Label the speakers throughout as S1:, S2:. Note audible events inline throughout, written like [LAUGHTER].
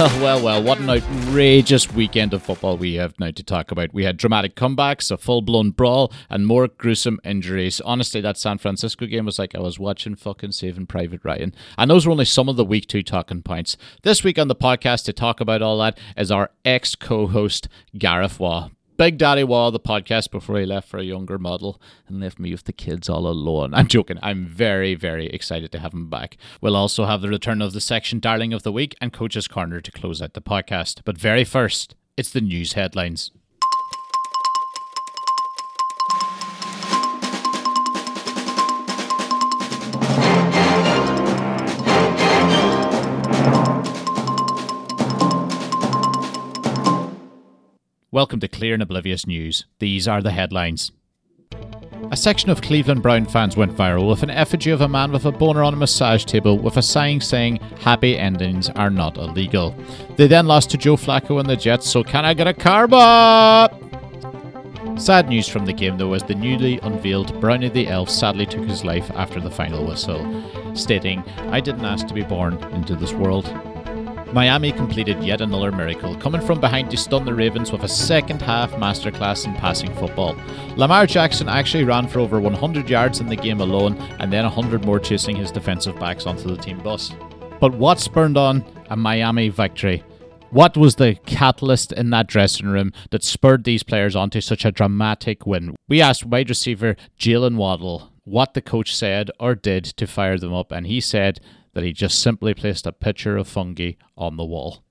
S1: Well, well, well, what an outrageous weekend of football we have now to talk about. We had dramatic comebacks, a full blown brawl, and more gruesome injuries. Honestly, that San Francisco game was like I was watching fucking Saving Private Ryan. And those were only some of the week two talking points. This week on the podcast to talk about all that is our ex co host, Gareth Waugh. Big Daddy Waugh, the podcast, before he left for a younger model and left me with the kids all alone. [LAUGHS] I'm joking. I'm very, very excited to have him back. We'll also have the return of the section Darling of the Week and Coach's Corner to close out the podcast. But very first, it's the news headlines. Welcome to Clear and Oblivious News. These are the headlines. A section of Cleveland Brown fans went viral with an effigy of a man with a boner on a massage table with a sign saying, Happy endings are not illegal. They then lost to Joe Flacco and the Jets, so can I get a carba? Sad news from the game though, as the newly unveiled Brownie the Elf sadly took his life after the final whistle, stating, I didn't ask to be born into this world. Miami completed yet another miracle, coming from behind to stun the Ravens with a second half masterclass in passing football. Lamar Jackson actually ran for over 100 yards in the game alone, and then 100 more chasing his defensive backs onto the team bus. But what spurned on a Miami victory? What was the catalyst in that dressing room that spurred these players onto such a dramatic win? We asked wide receiver Jalen Waddle what the coach said or did to fire them up, and he said that he just simply placed a picture of fungi on the wall.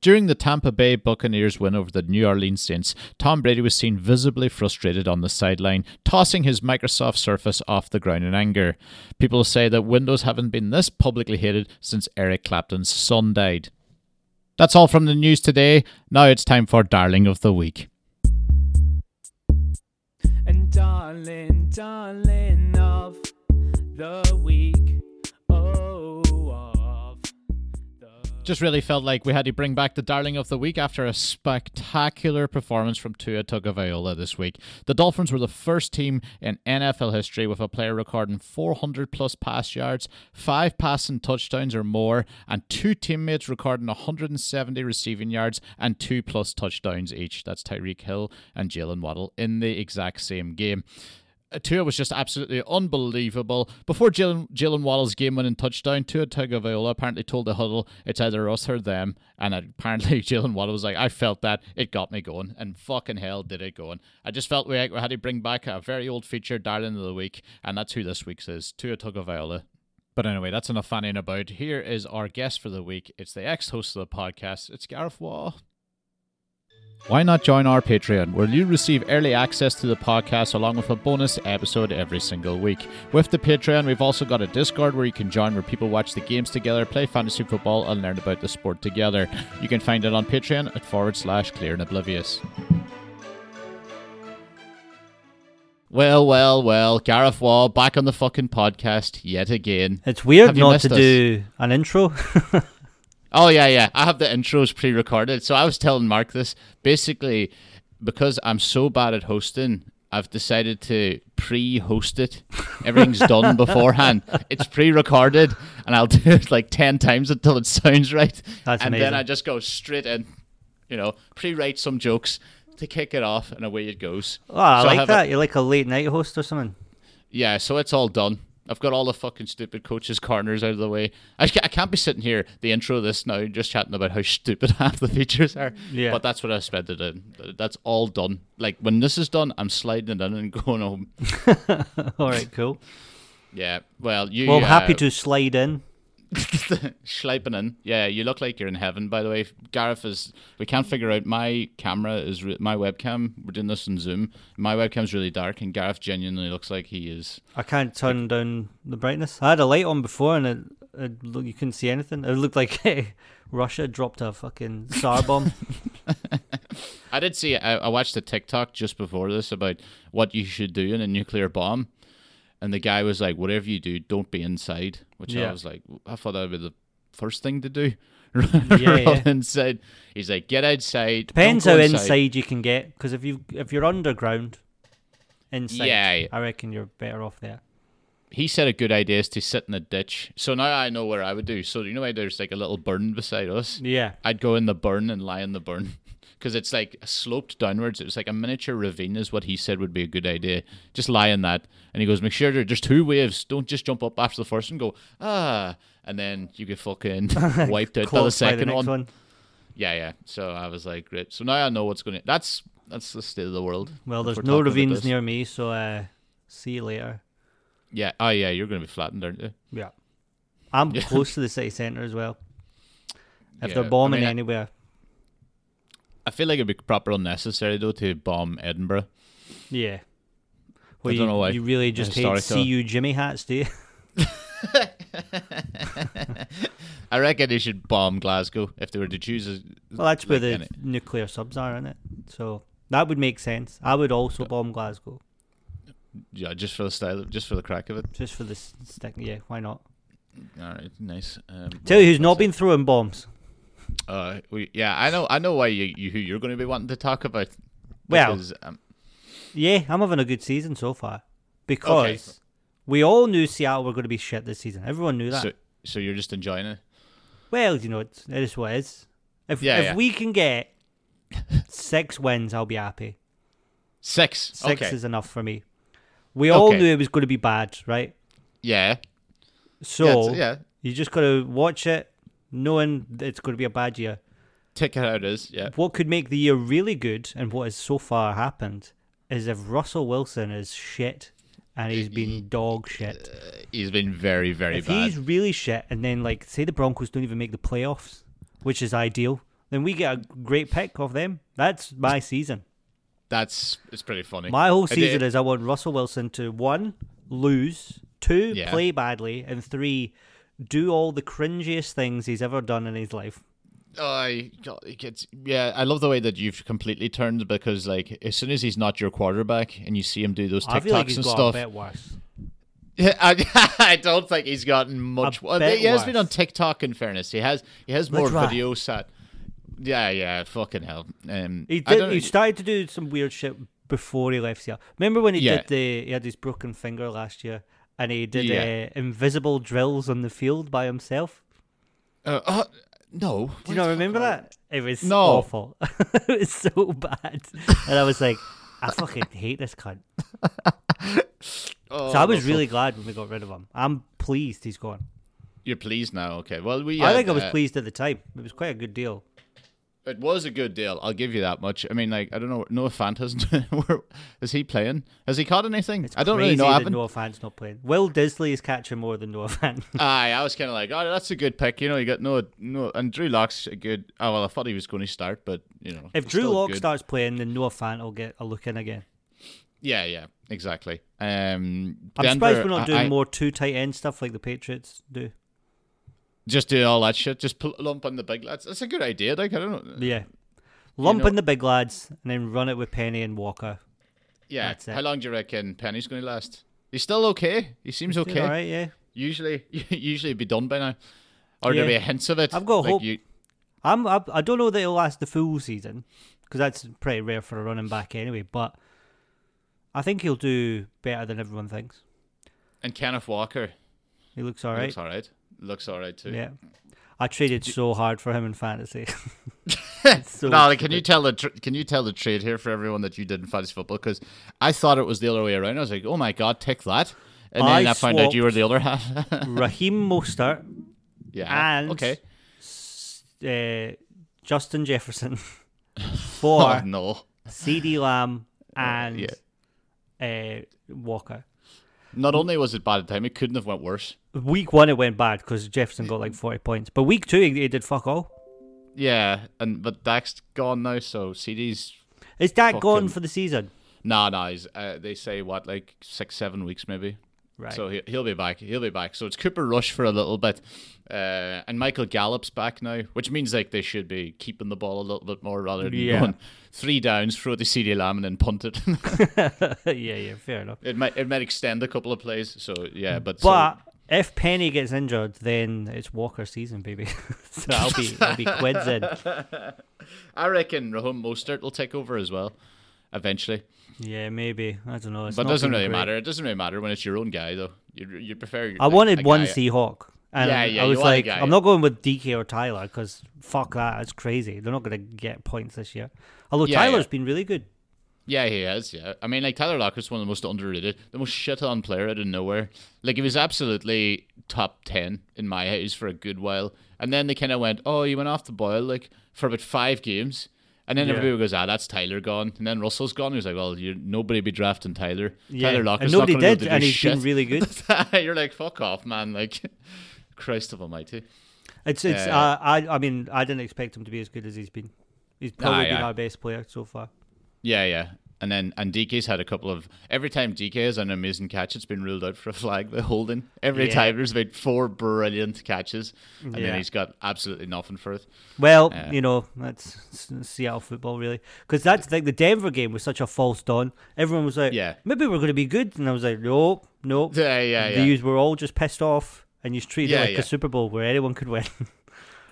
S1: During the Tampa Bay Buccaneers win over the New Orleans Saints, Tom Brady was seen visibly frustrated on the sideline, tossing his Microsoft Surface off the ground in anger. People say that Windows haven't been this publicly hated since Eric Clapton's son died. That's all from the news today. Now it's time for Darling of the Week. And darling, darling of the week. Just really felt like we had to bring back the darling of the week after a spectacular performance from Tua Tagovailoa this week. The Dolphins were the first team in NFL history with a player recording 400 plus pass yards, five passing touchdowns or more, and two teammates recording 170 receiving yards and two plus touchdowns each. That's Tyreek Hill and Jalen Waddle in the exact same game. Uh, Tua was just absolutely unbelievable. Before Jalen, Jalen Waddle's game winning touchdown, Tua Tagovailoa apparently told the huddle, it's either us or them. And apparently [LAUGHS] Jalen Waddle was like, I felt that. It got me going. And fucking hell did it going. I just felt we had to bring back a very old feature, Darling of the Week. And that's who this week's is, Tua Tagovailoa. But anyway, that's enough fanning about. Here is our guest for the week. It's the ex-host of the podcast. It's Gareth Waugh. Why not join our Patreon, where you receive early access to the podcast along with a bonus episode every single week? With the Patreon, we've also got a Discord where you can join where people watch the games together, play fantasy football, and learn about the sport together. You can find it on Patreon at forward slash clear and oblivious. Well, well, well, Gareth Waugh back on the fucking podcast yet again.
S2: It's weird not to us? do an intro. [LAUGHS]
S1: Oh yeah, yeah. I have the intros pre-recorded. So I was telling Mark this basically because I'm so bad at hosting. I've decided to pre-host it. Everything's [LAUGHS] done beforehand. It's pre-recorded, and I'll do it like ten times until it sounds right.
S2: That's
S1: and
S2: amazing.
S1: then I just go straight in. You know, pre-write some jokes to kick it off, and away it goes.
S2: Oh, I so like I that. A, You're like a late night host or something.
S1: Yeah, so it's all done. I've got all the fucking stupid coaches' corners out of the way. I, I can't be sitting here, the intro of this now, just chatting about how stupid [LAUGHS] half the features are.
S2: Yeah.
S1: But that's what I spent it in. That's all done. Like, when this is done, I'm sliding it in and [LAUGHS] going home. [LAUGHS]
S2: all right, cool.
S1: Yeah, well, you.
S2: Well, uh, happy to slide in. [LAUGHS]
S1: Schleiping in. Yeah, you look like you're in heaven, by the way. Gareth is. We can't figure out. My camera is. Re- my webcam. We're doing this in Zoom. My webcam's really dark, and Gareth genuinely looks like he is.
S2: I can't turn like, down the brightness. I had a light on before, and it, it you couldn't see anything. It looked like hey, [LAUGHS] Russia dropped a fucking Tsar bomb. [LAUGHS]
S1: I did see. I, I watched a TikTok just before this about what you should do in a nuclear bomb and the guy was like, "Whatever you do, don't be inside." Which yeah. I was like, I thought that would be the first thing to do. [LAUGHS]
S2: yeah, yeah.
S1: inside. He's like, "Get outside."
S2: Depends how
S1: inside.
S2: inside you can get, because if you if you're underground, inside, yeah, I reckon you're better off there.
S1: he said a good idea is to sit in a ditch. So now I know where I would do. So you know why there's like a little burn beside us.
S2: Yeah.
S1: I'd go in the burn and lie in the burn [LAUGHS] because it's like sloped downwards. It was like a miniature ravine, is what he said would be a good idea. Just lie in that, and he goes, make sure there's two waves. Don't just jump up after the first and go ah, and then you get fucking [LAUGHS] wiped out by the
S2: Close by the
S1: second one.
S2: one.
S1: Yeah, yeah. So I was like, great. So now I know what's going to. That's that's the state of the world.
S2: Well, there's no ravines near me, so uh, see you later.
S1: Yeah. Oh yeah. You're going to be flattened, aren't you?
S2: Yeah. I'm
S1: Yeah. [LAUGHS]
S2: close to the city centre as well. If
S1: Yeah,
S2: they're
S1: I
S2: bombing
S1: mean, I-
S2: anywhere,
S1: I feel like it'd be proper unnecessary though to bomb Edinburgh.
S2: yeah. Well,
S1: don't
S2: you,
S1: know why.
S2: you really just hate
S1: Historical.
S2: CU Jimmy hats, do you? [LAUGHS] [LAUGHS]
S1: I reckon they should bomb Glasgow if they were to choose. A,
S2: Well, that's where the
S1: any-
S2: nuclear subs are, isn't it? So that would make sense. I would also bomb Glasgow
S1: yeah, just for the style, just for the crack of it.
S2: just for the stick. Yeah, why not?
S1: All right, nice. Um,
S2: Tell you who's not
S1: it?
S2: been throwing bombs.
S1: Uh, we, yeah, I know. I know why you, you who you're going to be wanting to talk about.
S2: Well,
S1: um,
S2: Yeah, I'm having a good season so far because we all knew Seattle were going to be shit this season. Everyone knew that.
S1: so so you're just enjoying it.
S2: well, you know, it's, it is what it is. If
S1: Yeah,
S2: if
S1: yeah.
S2: we can get six wins, I'll be happy.
S1: Six.
S2: Six
S1: okay.
S2: is enough for me. We all
S1: Okay.
S2: knew it was going to be bad, right?
S1: yeah.
S2: So
S1: yeah, yeah.
S2: you just got to watch it, knowing it's going to be a bad year.
S1: Take it how it is. Yeah.
S2: What could make the year really good, and what has so far happened, is if Russell Wilson is shit and he's been dog shit.
S1: Uh, he's been very, very
S2: if
S1: bad.
S2: he's really shit, and then like say the Broncos don't even make the playoffs, which is ideal, then we get a great pick of them. That's my season.
S1: That's it's pretty funny.
S2: My whole season is I want Russell Wilson to one lose, two
S1: Yeah.
S2: play badly, and three do all the cringiest things he's ever done in his life.
S1: I gets yeah. I love the way that you've completely turned because like as soon as he's not your quarterback and you see him do those
S2: I feel like
S1: TikToks
S2: he's
S1: and
S2: got
S1: stuff,
S2: a bit worse.
S1: Yeah, [LAUGHS] I, I don't think he's gotten much. Well, he has been on
S2: worse.
S1: TikTok. In fairness, he has he has more
S2: try.
S1: video set. Yeah, yeah, fucking hell. Um,
S2: He did. He started to do some weird shit before he left Seattle. Remember when he
S1: Yeah.
S2: did the? He had his broken finger last year, and he did
S1: Yeah.
S2: uh, invisible drills on the field by himself.
S1: uh, uh, no.
S2: Do you not remember that? It was
S1: No.
S2: awful. [LAUGHS] it was so bad, and I was like, I [LAUGHS] fucking hate this cunt.
S1: Oh,
S2: So I was really glad when we got rid of him. I'm pleased he's gone.
S1: You're pleased now, okay? Well, we.
S2: I
S1: had,
S2: think I was
S1: uh,
S2: pleased at the time. It was quite a good deal.
S1: It was a good deal. I'll give you that much. I mean, like, I don't know. Noah Fant hasn't. [LAUGHS] is he playing? Has he caught anything?
S2: It's
S1: I don't really know. I haven't.
S2: Noah Fant's not playing. Will Dissly is catching more than Noah Fant. [LAUGHS]
S1: Aye, I was kind of like, oh, that's a good pick. You know, you got no, no, and Drew Lock's a good. Oh well, I thought he was going to start, but you know,
S2: if Drew
S1: still
S2: Lock
S1: good.
S2: starts playing, then Noah Fant will get a look in again.
S1: yeah, yeah, exactly. Um,
S2: I'm surprised we're not doing
S1: I-
S2: more two tight end stuff like the Patriots do.
S1: Just do all that shit. Just pl- lump on the big lads. That's a good idea. Like I don't know.
S2: Yeah. Lump
S1: know-
S2: in the big lads and then run it with Penny and Walker.
S1: Yeah.
S2: That's it.
S1: How long do you reckon Penny's going to last? He's still okay. He seems
S2: Doing
S1: okay.
S2: All right, yeah.
S1: Usually, [LAUGHS] usually it'd be done by now, or there'd be a hints of it.
S2: I've got
S1: like
S2: hope.
S1: You,
S2: I'm, I, I don't know that it'll last the full season because that's pretty rare for a running back anyway. But I think he'll do better than everyone thinks.
S1: and Kenneth Walker
S2: He looks all
S1: looks all right. Looks all right too.
S2: Yeah, I traded so hard for him in fantasy. [LAUGHS] so
S1: no, like, can you tell the tr- can you tell the trade here for everyone that you did in fantasy football? Because I thought it was the other way around. I was like, oh my god, take that, and then
S2: I
S1: I, found out you were the other half. [LAUGHS]
S2: Raheem Mostert,
S1: yeah.
S2: And-
S1: okay.
S2: uh, Justin Jefferson for [LAUGHS]
S1: Oh no.
S2: CeeDee Lamb and
S1: yeah.
S2: uh, Walker.
S1: Not only was it bad at the time, it couldn't have went worse.
S2: Week one it went bad because Jefferson got like forty points, but week two he, he did fuck all.
S1: Yeah, and but Dak's gone now, so CeeDee's
S2: Is Dak gone for the season?
S1: nah, nah. He's, uh, they say what like six, seven weeks maybe.
S2: Right.
S1: So he, he'll be back. He'll be back. So it's Cooper Rush for a little bit, uh, and Michael Gallup's back now, which means like they should be keeping the ball a little bit more rather than
S2: Yeah.
S1: going three downs, throw the CeeDee Lamb, and then punt it. [LAUGHS] [LAUGHS]
S2: yeah, yeah, fair enough.
S1: it might it might extend a couple of plays. So yeah, but so-
S2: But if Penny gets injured, then it's Walker season, baby. [LAUGHS] so I'll be I'll be quids in.
S1: I reckon Raheem Mostert will take over as well. eventually.
S2: Yeah, maybe. I don't know. It's
S1: but it doesn't really
S2: great.
S1: matter. It doesn't really matter when it's your own guy, though. You you prefer.
S2: Your I
S1: like,
S2: wanted one Seahawk. And
S1: Yeah, yeah,
S2: I was like. I'm not going with DK or Tyler because fuck that. It's crazy. They're not going to get points this year. Although
S1: Yeah,
S2: Tyler's
S1: yeah.
S2: been really good.
S1: Yeah, he is. Yeah, I mean, like Tyler Lockett's one of the most underrated, the most shit on player out of nowhere. Like he was absolutely top ten in my eyes for a good while, and then they kind of went, "Oh, he went off the boil like for about five games." And then
S2: Yeah.
S1: everybody goes, ah, that's Tyler gone. And then Russell's gone. He was like, well, you nobody be drafting Tyler.
S2: Yeah,
S1: Tyler Lockett's
S2: and nobody
S1: not
S2: did,
S1: able to do
S2: and he's
S1: shit.
S2: been really good. [LAUGHS]
S1: You're like, fuck off, man. Like, [LAUGHS] Christ of Almighty.
S2: It's it's.
S1: Uh,
S2: Uh, I I mean I didn't expect him to be as good as he's been. He's probably been
S1: yeah.
S2: our best player so far.
S1: Yeah, yeah. And then and DK's had a couple of every time DK has an amazing catch, it's been ruled out for a flag by holding. Every
S2: Yeah.
S1: time there's been four brilliant catches, and
S2: Yeah.
S1: then he's got absolutely nothing for it.
S2: Well,
S1: Yeah.
S2: you know that's Seattle football really, because that's the thing. The Denver game was such a false dawn. Everyone was like,
S1: Yeah.
S2: maybe we're going to be good," and I was like, "No, no."
S1: Yeah, yeah, yeah.
S2: These were all just pissed off, and you treated
S1: Yeah,
S2: it like
S1: yeah.
S2: a Super Bowl where anyone could win. [LAUGHS]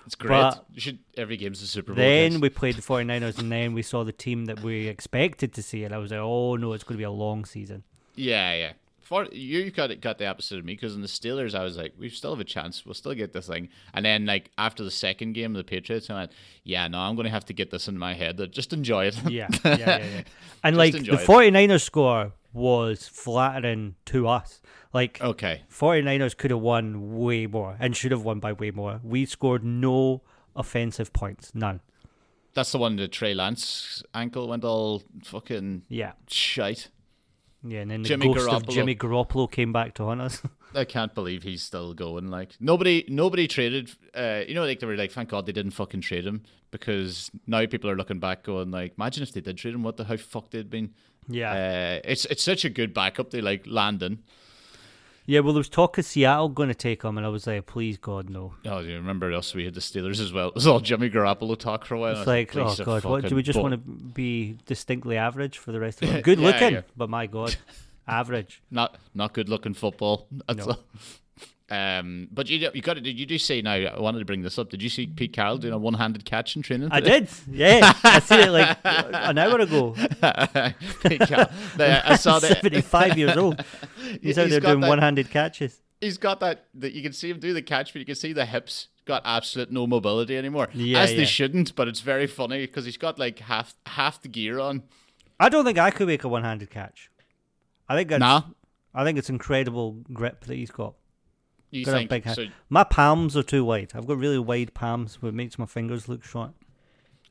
S1: It's great.
S2: but-
S1: you should every game's a Super Bowl.
S2: then we played the 49ers, and then we saw the team that we expected to see, and I was like, "Oh no, it's going to be a long season."
S1: yeah, yeah. For you got it, got the opposite of me because in the Steelers, I was like, we still have a chance. We'll still get this thing. And then like after the second game of the Patriots, I went, yeah, no, I'm going to have to get this in my head. Just enjoy it.
S2: Yeah, [LAUGHS] yeah, yeah. yeah. And like the 49ers score was flattering to us. Like
S1: okay.
S2: 49ers could have won way more and should have won by way more. We scored no offensive points, none.
S1: That's the one that Trey Lance ankle went all fucking
S2: Yeah,
S1: shite.
S2: yeah. And then the
S1: Jimmy
S2: ghost of Jimmy Garoppolo came back to haunt us. [LAUGHS]
S1: I can't believe he's still going. Like nobody, nobody traded. Uh, you know, like they were like, thank God they didn't fucking trade him because now people are looking back, going like, imagine if they did trade him, what the how fucked they'd been.
S2: Yeah,
S1: Uh, it's it's such a good backup. They like Landon.
S2: yeah. Well, there was talk of Seattle going to take him, and I was like, please God, no.
S1: Oh, do you remember us? We had the Steelers as well. [LAUGHS] It was all Jimmy Garoppolo talk for a while.
S2: It's like, oh God, what do we just want to be distinctly average for the rest of [LAUGHS] it? Good
S1: Yeah,
S2: looking,
S1: yeah.
S2: but my God, [LAUGHS] average.
S1: not not good looking football. That's
S2: No.
S1: Um, but you you got to did you do see now? I wanted to bring this up. Did you see Pete Carroll doing a one handed catch in training?
S2: I did, yeah. I see it like an hour ago. [LAUGHS]
S1: Pete Carroll. The- I saw [LAUGHS] that.
S2: Seventy-five years old. [LAUGHS] He's out there doing one-handed catches.
S1: he's got that that you can see him do the catch, but you can see the hips got absolute no mobility anymore.
S2: Yeah,
S1: as they shouldn't, but it's very funny because he's got like half half the gear on.
S2: I don't think I could make a one-handed catch. I think that's,
S1: Nah,
S2: I think it's incredible grip that he's got.
S1: You
S2: Got a big
S1: so?
S2: My palms are too wide. I've got really wide palms, which makes my fingers look short.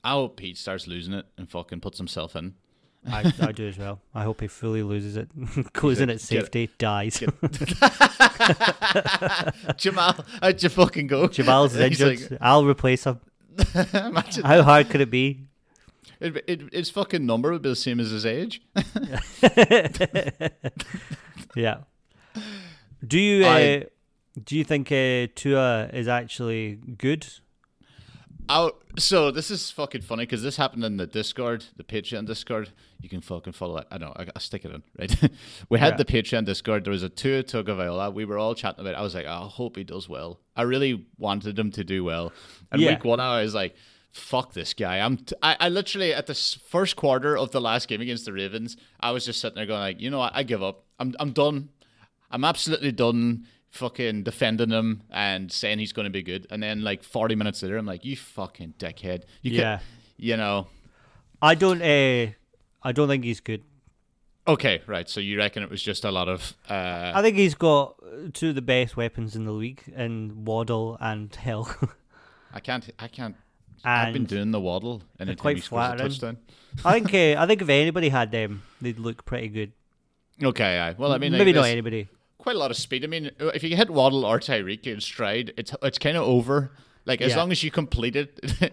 S1: I hope Pete starts losing it and fucking puts himself in.
S2: I, I do as well. I hope he fully loses it, [LAUGHS] goes in at safety, dies. [LAUGHS] [LAUGHS]
S1: Jamal, how'd you fucking go?
S2: Jamal's injured.
S1: like,
S2: I'll replace him.
S1: imagine
S2: How hard could it be?
S1: it, it, his fucking number would be the same as his age.
S2: Yeah. Do you uh,
S1: I-
S2: do you think uh, Tua is actually good?
S1: Oh, so this is fucking funny because this happened in the Discord, the Patreon Discord. You can fucking follow it. I know. I, I'll stick it in, right? [LAUGHS] we had
S2: Yeah.
S1: the Patreon Discord. There was a Tua Tagovailoa. We were all chatting about. it. I was like, I hope he does well. I really wanted him to do well. And
S2: Yeah.
S1: week one, I was like, fuck this guy. I'm. T- I, I literally at the first quarter of the last game against the Ravens, I was just sitting there going like, you know what? I give up. I'm. I'm done. I'm absolutely done fucking defending him and saying he's going to be good. And then like 40 minutes later, I'm like, you fucking dickhead. You
S2: Yeah.
S1: Can, you know.
S2: I don't. Uh, I don't think he's good.
S1: Okay, right. So you reckon it was just a lot of. Uh,
S2: I think he's got two of the best weapons in the league in Waddle and Hill. [LAUGHS]
S1: I can't. I can't. I've been doing the waddle and it
S2: quite flattering.
S1: touchdown.
S2: I think [LAUGHS] uh, I think if anybody had them, they'd look pretty good.
S1: Okay, aye. well, I mean, like,
S2: maybe not
S1: there's
S2: anybody.
S1: Quite a lot of speed. I mean, if you hit Waddle or Tyreek in stride, it's it's kind of over. Like as
S2: Yeah.
S1: long as you complete it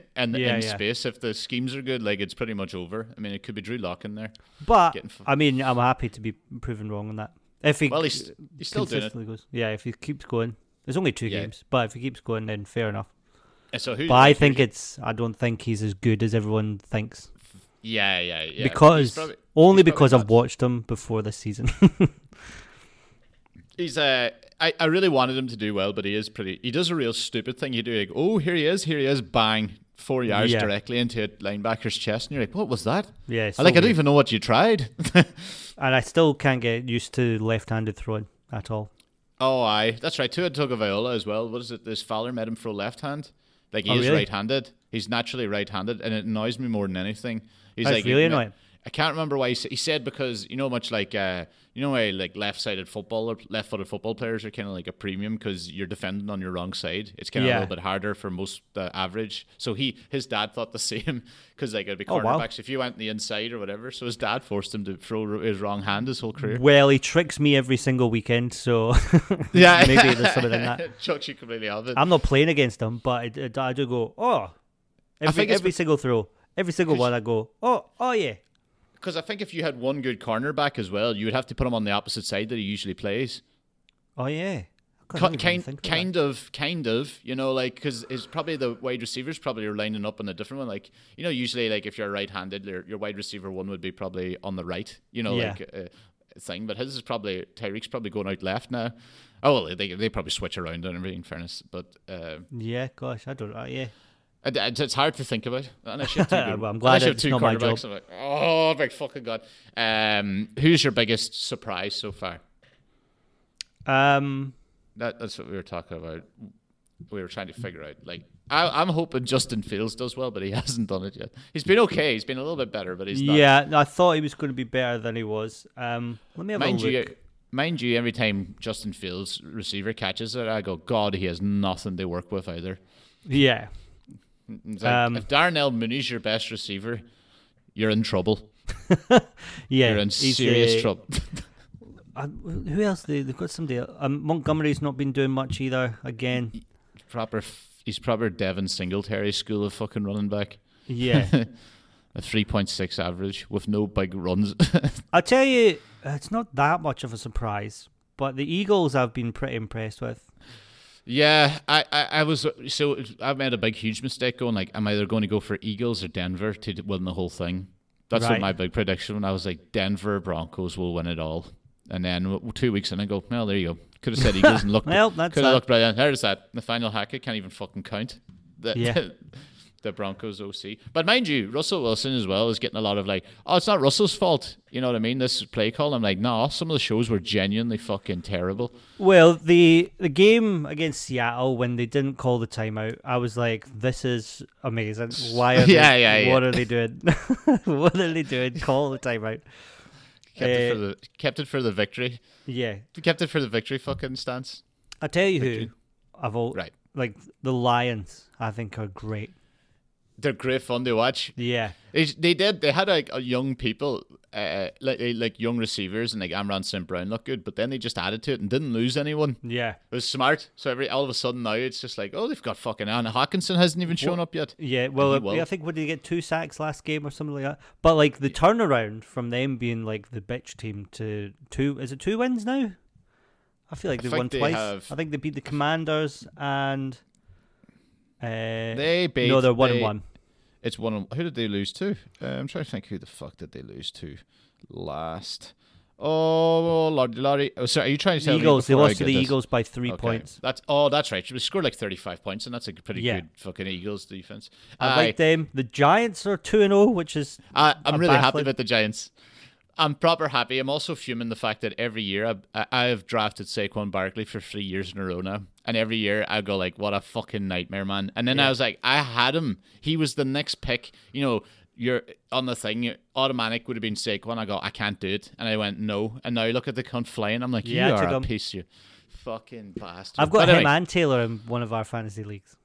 S1: [LAUGHS] and
S2: Yeah,
S1: in
S2: yeah.
S1: space, if the schemes are good, like it's pretty much over. I mean, it could be Drew Lock in there.
S2: But
S1: f-
S2: I mean, I'm happy to be proven wrong on that. If he
S1: Well, he's he's still doing it.
S2: consistently goes, yeah. If he keeps going, there's only two games, but if he keeps going, then fair enough.
S1: So who?
S2: But I think it's. I don't think he's as good as everyone thinks
S1: Yeah, yeah, yeah.
S2: Because
S1: probably-
S2: only because I've watched him before this season. [LAUGHS]
S1: He's uh, I, I really wanted him to do well, but he is pretty. He does a real stupid thing. You do like, oh, here he is, here he is, bang, four yards
S2: Yeah.
S1: directly into a linebacker's chest, and you're like, "What was that?"
S2: Yeah,
S1: I
S2: so
S1: like. I don't even know what you tried. [LAUGHS]
S2: and I still can't get used to left-handed throwing at all.
S1: oh, aye, that's right. Tua Tagovailoa as well. What is it? This Fowler made him throw left hand. Like he
S2: Oh,
S1: is
S2: really?
S1: right-handed. He's naturally right-handed, and it annoys me more than anything. He's
S2: That's
S1: like
S2: really annoying.
S1: I can't remember why he said, he said because you know much like uh, you know why like left-sided football or left-footed football players are kind of like a premium because you're defending on your wrong side. It's kind of
S2: Yeah.
S1: a little bit harder for most uh, average. So he his dad thought the [LAUGHS] same because like it'd be
S2: Oh,
S1: cornerbacks
S2: wow.
S1: if you went the inside or whatever. So his dad forced him to throw his wrong hand his whole career.
S2: Well, he tricks me every single weekend, so [LAUGHS]
S1: Yeah,
S2: maybe there's something in that. [LAUGHS]
S1: Chucks you completely out of it.
S2: I'm not playing against him, but I, I do go, oh, every, every single throw, every single one, I go, oh, oh yeah,
S1: Because I think if you had one good cornerback as well, you would have to put him on the opposite side that he usually plays.
S2: oh yeah. God, I
S1: Ki-
S2: didn't even
S1: kind,
S2: of
S1: kind of, kind of, you know, like because it's probably the wide receivers probably are lining up on a different one. Like you know, usually like if you're right-handed, your, your wide receiver one would be probably on the right. You know,
S2: Yeah.
S1: like uh, thing. But his is probably Tyreek's probably going out left now. Oh well, they they probably switch around and everything. In fairness, but uh,
S2: Yeah, gosh, I don't know. Yeah,
S1: it's it's hard to think about. Unless you have two [LAUGHS] good,
S2: Well, I'm glad
S1: unless you have two
S2: not my
S1: quarterbacks,
S2: job.
S1: I'm like, oh my fucking god. Um, who's your biggest surprise so far?
S2: um,
S1: That, that's what we were talking about. We were trying to figure out. Like, I, I'm hoping Justin Fields does well, but he [LAUGHS] hasn't done it yet. He's been okay. He's been a little bit better, but he's not.
S2: yeah, I thought he was going to be better than he was. Um, let me have
S1: Mind
S2: a look.
S1: you, mind you, every time Justin Fields receiver catches it, I go, God, he has nothing to work with either.
S2: Yeah,
S1: like,
S2: Um,
S1: if Darnell Mooney's your best receiver, you're in trouble. [LAUGHS]
S2: yeah.
S1: You're in serious
S2: uh,
S1: trouble. [LAUGHS]
S2: uh, who else? They they've got somebody. Um, Montgomery's not been doing much either. Again,
S1: proper. He's proper Devin Singletary school of fucking running back.
S2: yeah. [LAUGHS]
S1: A 3.6 average with no big runs.
S2: I'll tell you, it's not that much of a surprise. But the Eagles, I've been pretty impressed with.
S1: Yeah, I, I, I was so I made a big huge mistake going like I'm either going to go for Eagles or Denver to win the whole thing. That's what my big prediction. When I was like Denver Broncos will win it all, and then two weeks in I go, well there you go. Could have said Eagles and looked. [LAUGHS]
S2: Well, that's
S1: could have looked brilliant. There's that. Nathaniel Hackett can't even fucking count. The,
S2: Yeah. [LAUGHS]
S1: the Broncos OC. But mind you, Russell Wilson as well is getting a lot of like, oh, it's not Russell's fault. You know what I mean? This play call. I'm like, nah, some of the shows were genuinely fucking terrible.
S2: Well, the the game against Seattle when they didn't call the timeout, I was like, "This is amazing! Why? [LAUGHS] Are
S1: Yeah,
S2: they,
S1: yeah, yeah.
S2: What are they doing? [LAUGHS] what are they doing? Call the timeout."
S1: Kept it
S2: Uh,
S1: for the kept it for the victory.
S2: Yeah,
S1: Kept it for the victory fucking stance.
S2: I tell you who I've all
S1: Right.
S2: like the Lions. I think are great.
S1: They're great fun to watch.
S2: Yeah,
S1: They, they did. They had like a young people, uh, like like young receivers, and like Amon-Ra St. Brown looked good, but then they just added to it and didn't lose anyone.
S2: yeah,
S1: It was smart. So every all of a sudden now it's just like, oh, they've got fucking Aidan Hutchinson hasn't even shown up yet.
S2: yeah. Well,
S1: he will.
S2: I think what did they get two sacks last game or something like that? But like the turnaround from them being like the bitch team to two is it two wins now? I feel like
S1: I
S2: they won
S1: they
S2: twice.
S1: have-
S2: I think they beat the Commanders and. Uh,
S1: They beat.
S2: no, they're one
S1: they-
S2: and one.
S1: It's one. Who did they lose to? Uh, I'm trying to think. Who the fuck did they lose to last? Oh, Lord, Lordy. Oh, sorry. Are you trying to
S2: The
S1: tell me
S2: Eagles. They lost to the
S1: this?
S2: Eagles by three
S1: Okay.
S2: points.
S1: That's oh, that's right. She scored like thirty-five points, and that's a pretty
S2: Yeah.
S1: good fucking Eagles defense.
S2: I like them. The Giants are two and zero, which is
S1: I, I'm
S2: I'm
S1: really happy
S2: baffling.
S1: about the Giants. I'm proper happy. I'm also fuming the fact that every year I, I, I have drafted Saquon Barkley for three years in a row now, and every year I go like, "What a fucking nightmare, man!" And then I was like, "I had him. He was the next pick." You know, you're on the thing. Automatic would have been Saquon. I go, "I can't do it," and I went, "No." And now look at the cunt flying. I'm like,
S2: Yeah, I
S1: "You
S2: took
S1: are a
S2: him.
S1: piece, you fucking bastard."
S2: I've got
S1: But
S2: him
S1: anyway,
S2: and Taylor in one of our fantasy leagues.